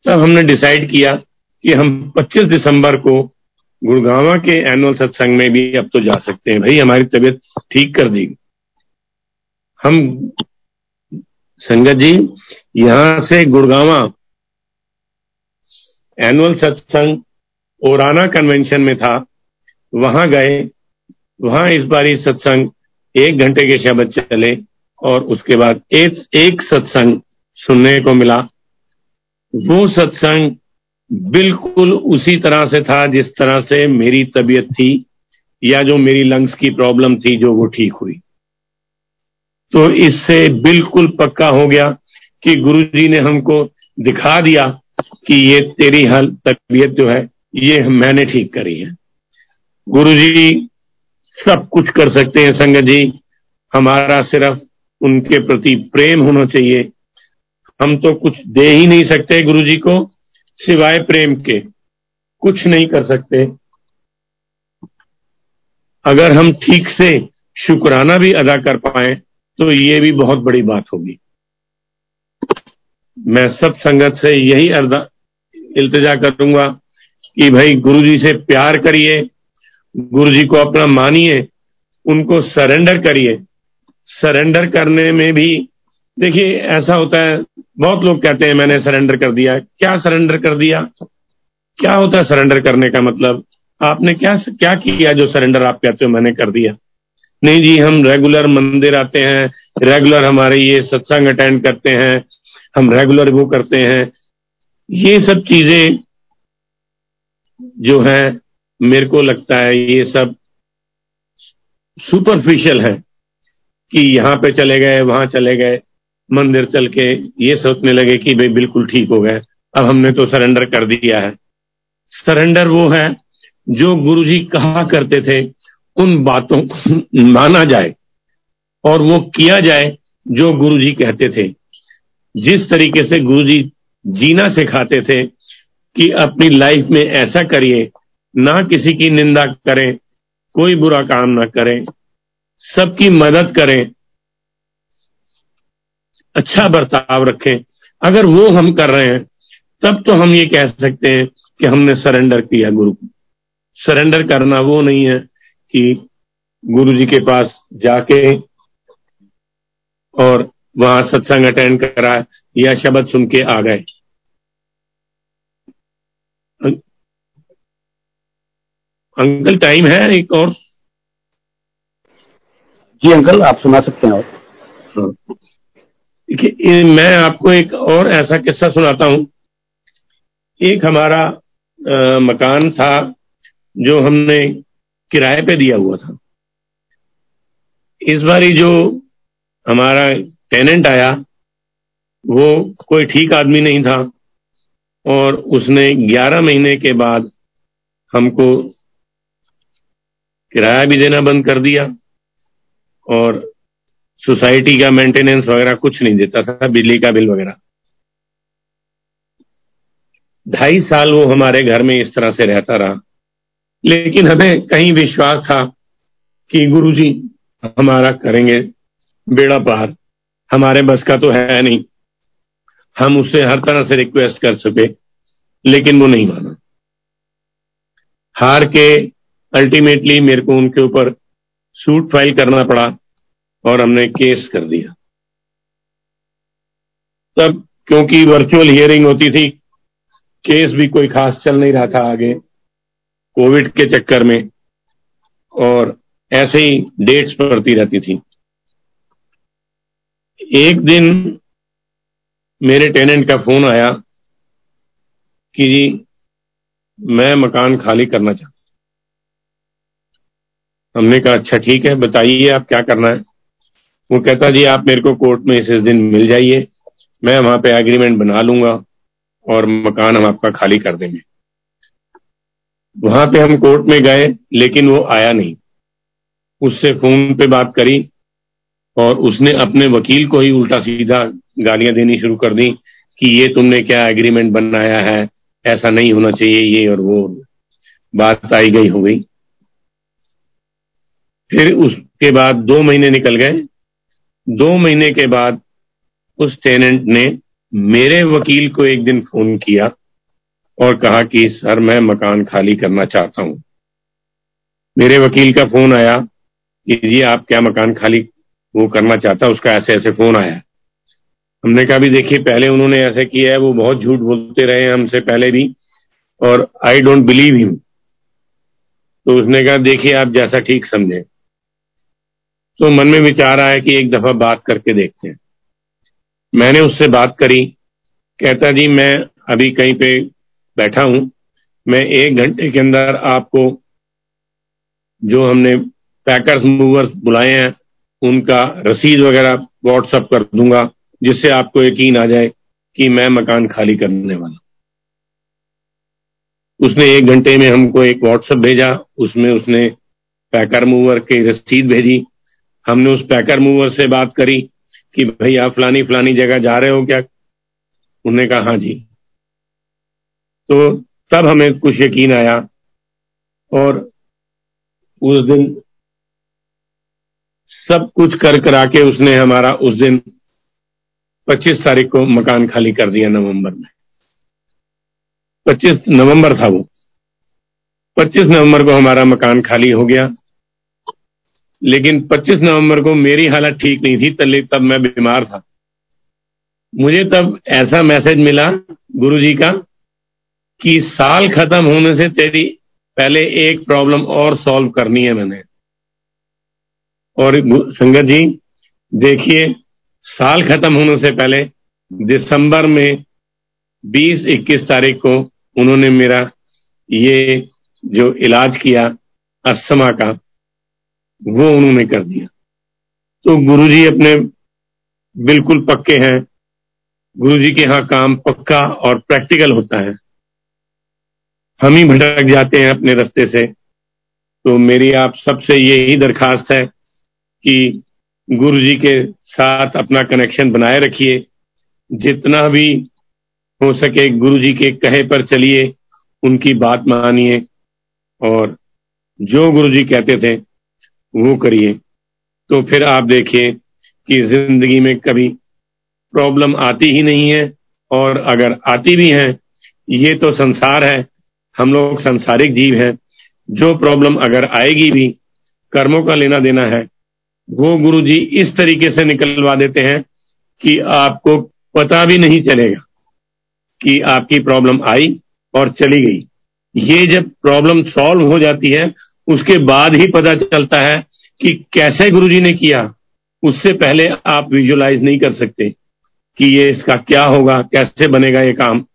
तब हमने डिसाइड किया कि हम 25 दिसंबर को गुड़गावा के एनुअल सत्संग में भी अब तो जा सकते हैं। भाई हमारी तबीयत ठीक कर देगी हम संगत जी यहाँ से गुड़गावा एनुअल सत्संग ओराना कन्वेंशन में था। वहाँ गए। वहाँ इस बारी सत्संग एक घंटे के शब्द चले और उसके बाद एक, एक सत्संग सुनने को मिला। वो सत्संग बिल्कुल उसी तरह से था जिस तरह से मेरी तबीयत थी या जो मेरी लंग्स की प्रॉब्लम थी जो वो ठीक हुई। तो इससे बिल्कुल पक्का हो गया कि गुरु जी ने हमको दिखा दिया कि ये तेरी हल, तबीयत जो है, ये मैंने ठीक करी है। गुरु जी सब कुछ कर सकते हैं, संगत जी। हमारा सिर्फ़ उनके प्रति प्रेम होना चाहिए हम तो कुछ दे ही नहीं सकते गुरु जी को, सिवाय प्रेम के। कुछ नहीं कर सकते। अगर हम ठीक से शुक्राना भी अदा कर पाए तो ये भी बहुत बड़ी बात होगी। मैं सब संगत से यही अर्दा, इल्तजा करूँगा कि भाई गुरु जी से प्यार करिए गुरु जी को अपना मानिए, उनको सरेंडर करिए। सरेंडर करने में भी, देखिए, ऐसा होता है बहुत लोग कहते हैं, मैंने सरेंडर कर दिया क्या सरेंडर कर दिया? क्या होता है सरेंडर करने का मतलब? आपने क्या क्या किया जो सरेंडर आप कहते हो, मैंने कर दिया नहीं जी, हम रेगुलर मंदिर आते हैं रेगुलर हमारे ये सत्संग अटेंड करते हैं, हम रेगुलर वो करते हैं। ये सब चीज़ें जो है, मेरे को लगता है ये सब सुपरफिशियल है कि यहाँ पे चले गए, वहाँ चले गए। मंदिर चल के ये सोचने लगे कि भाई बिल्कुल ठीक हो गए अब हमने तो सरेंडर कर दिया है। सरेंडर वो है जो गुरुजी कहा करते थे, उन बातों को माना जाए और वो किया जाए जो गुरुजी कहते थे। जिस तरीके से गुरुजी जीना सिखाते थे कि अपनी लाइफ में ऐसा करिए, ना किसी की निंदा करें, कोई बुरा काम ना करें, सबकी मदद करें अच्छा बर्ताव रखें। अगर वो हम कर रहे हैं, तब तो हम ये कह सकते हैं कि हमने सरेंडर किया गुरु को। सरेंडर करना वो नहीं है कि गुरु जी के पास जाके और वहाँ सत्संग अटेंड करा या शब्द सुन के आ गए। अंकल, टाइम है एक और? जी, अंकल, आप सुना सकते हैं और। देखिए मैं आपको एक और ऐसा किस्सा सुनाता हूँ। एक हमारा आ, मकान था जो हमने किराए पे दिया हुआ था। इस बारी जो हमारा टेनेंट आया वो कोई ठीक आदमी नहीं था और उसने 11 महीने के बाद हमको किराया भी देना बंद कर दिया और सोसाइटी का मेंटेनेंस वगैरह कुछ नहीं देता था, बिजली का बिल वगैरह। ढाई साल वो हमारे घर में इस तरह से रहता रहा। लेकिन हमें कहीं विश्वास था कि गुरुजी, हमारा करेंगे बेड़ा पार। हमारे बस का तो है नहीं। हम उससे हर तरह से रिक्वेस्ट कर सके, लेकिन वो नहीं माना। हार के अल्टीमेटली मेरे को उनके ऊपर सूट फ़ाइल करना पड़ा। और हमने केस कर दिया। तब क्योंकि वर्चुअल हियरिंग होती थी, केस भी कोई खास चल नहीं रहा था आगे कोविड के चक्कर में, और ऐसे ही डेट्स पड़ती रहती थी। एक दिन मेरे टेनेंट का फ़ोन आया कि जी, मैं मकान खाली करना चाहता हमने कहा अच्छा ठीक है, बताइए आप क्या करना है? वो कहता, जी, आप मेरे को कोर्ट में इस दिन मिल जाइए, मैं वहाँ पे एग्रीमेंट बना लूँगा और मकान हम आपका खाली कर देंगे. वहाँ पे हम कोर्ट में गए, लेकिन वो आया नहीं। उससे फ़ोन पे बात करी और उसने अपने वकील को ही उल्टा सीधा गालियाँ देनी शुरू कर दी कि, ये तुमने क्या एग्रीमेंट बनाया है? ऐसा नहीं होना चाहिए, ये और वो। बात आई गई हो गई। फिर उसके बाद दो महीने निकल गए। दो महीने के बाद उस टेनेंट ने मेरे वकील को एक दिन फ़ोन किया और कहा कि, सर, मैं मकान खाली करना चाहता हूँ। मेरे वकील का फ़ोन आया कि, जी, आप क्या मकान खाली वो करना चाहता उसका ऐसे ऐसे फ़ोन आया हमने कहा भी देखिए, पहले उन्होंने ऐसे किया है, वो बहुत झूठ बोलते रहे हमसे पहले भी और आई डोंट बिलीव हिम तो उसने कहा, देखिए, आप जैसा ठीक समझे। तो मन में विचार आया कि एक दफ़ा बात करके देखते हैं। मैंने उससे बात करी, कहता, जी, मैं अभी कहीं पे बैठा हूँ। मैं एक घंटे के अंदर आपको जो हमने पैकर्स मूवर्स बुलाए हैं, उनका रसीद वगैरह व्हाट्सअप कर दूँगा, जिससे आपको यकीन आ जाए कि मैं मकान खाली करने वाला उसने एक घंटे में हमको एक व्हाट्सअप भेजा, उसमें उसने पैकर मूवर की रसीद भेजी हमने उस पैकर मूवर से बात करी कि भाई आप फलानी फलानी जगह जा रहे हो क्या? उन्होंने कहा हाँ जी। तो तब हमें कुछ यकीन आया और उस दिन सब कुछ कर करा के उसने हमारा उस दिन 25 तारीख को मकान खाली कर दिया नवंबर में। 25 नवंबर था वो। 25 नवंबर को हमारा मकान खाली हो गया। लेकिन 25 नवंबर को मेरी हालत ठीक नहीं थी, तब मैं बीमार था। मुझे तब ऐसा मैसेज मिला गुरु जी का कि साल खत्म होने से तेरी पहले एक प्रॉब्लम और सॉल्व करनी है मैंने। और संगत जी, देखिए, साल खत्म होने से पहले दिसंबर में 20-21 तारीख को उन्होंने मेरा ये जो इलाज किया, अस्थमा का वो उन्होंने कर दिया। तो गुरुजी अपने बिल्कुल पक्के हैं। गुरुजी के यहाँ काम पक्का और प्रैक्टिकल होता है। हम ही भटक जाते हैं अपने रास्ते से। तो मेरी आप सबसे यही दरखास्त है कि गुरु जी के साथ अपना कनेक्शन बनाए रखिए। जितना भी हो सके गुरु जी के कहे पर चलिए, उनकी बात मानिए। और जो गुरु जी कहते थे वो करिए। तो फिर आप देखिए कि ज़िंदगी में कभी प्रॉब्लम आती ही नहीं है और अगर आती भी है, ये तो संसार है। हम लोग संसारिक जीव हैं। जो प्रॉब्लम अगर आएगी भी, कर्मों का लेना देना है, वो गुरु जी इस तरीके से निकलवा देते हैं कि आपको पता भी नहीं चलेगा कि आपकी प्रॉब्लम आई और चली गई। ये जब प्रॉब्लम सॉल्व हो जाती है उसके बाद ही पता चलता है कि कैसे गुरुजी ने किया। उससे पहले आप विजुलाइज नहीं कर सकते कि ये इसका क्या होगा, कैसे बनेगा ये काम।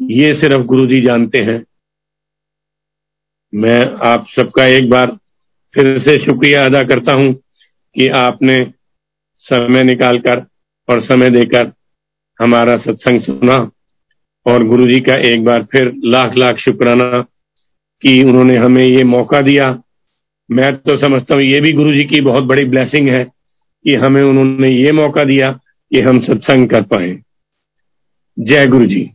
ये सिर्फ़ गुरुजी जानते हैं। मैं आप सबका एक बार फिर से शुक्रिया अदा करता हूँ कि आपने समय निकालकर और समय देकर हमारा सत्संग सुना और गुरु जी का एक बार फिर लाख लाख शुक्राना कि उन्होंने हमें ये मौका दिया। मैं तो समझता हूँ, ये भी गुरु जी की बहुत बड़ी ब्लेसिंग है कि हमें उन्होंने ये मौका दिया कि हम सत्संग कर पाए। जय गुरु जी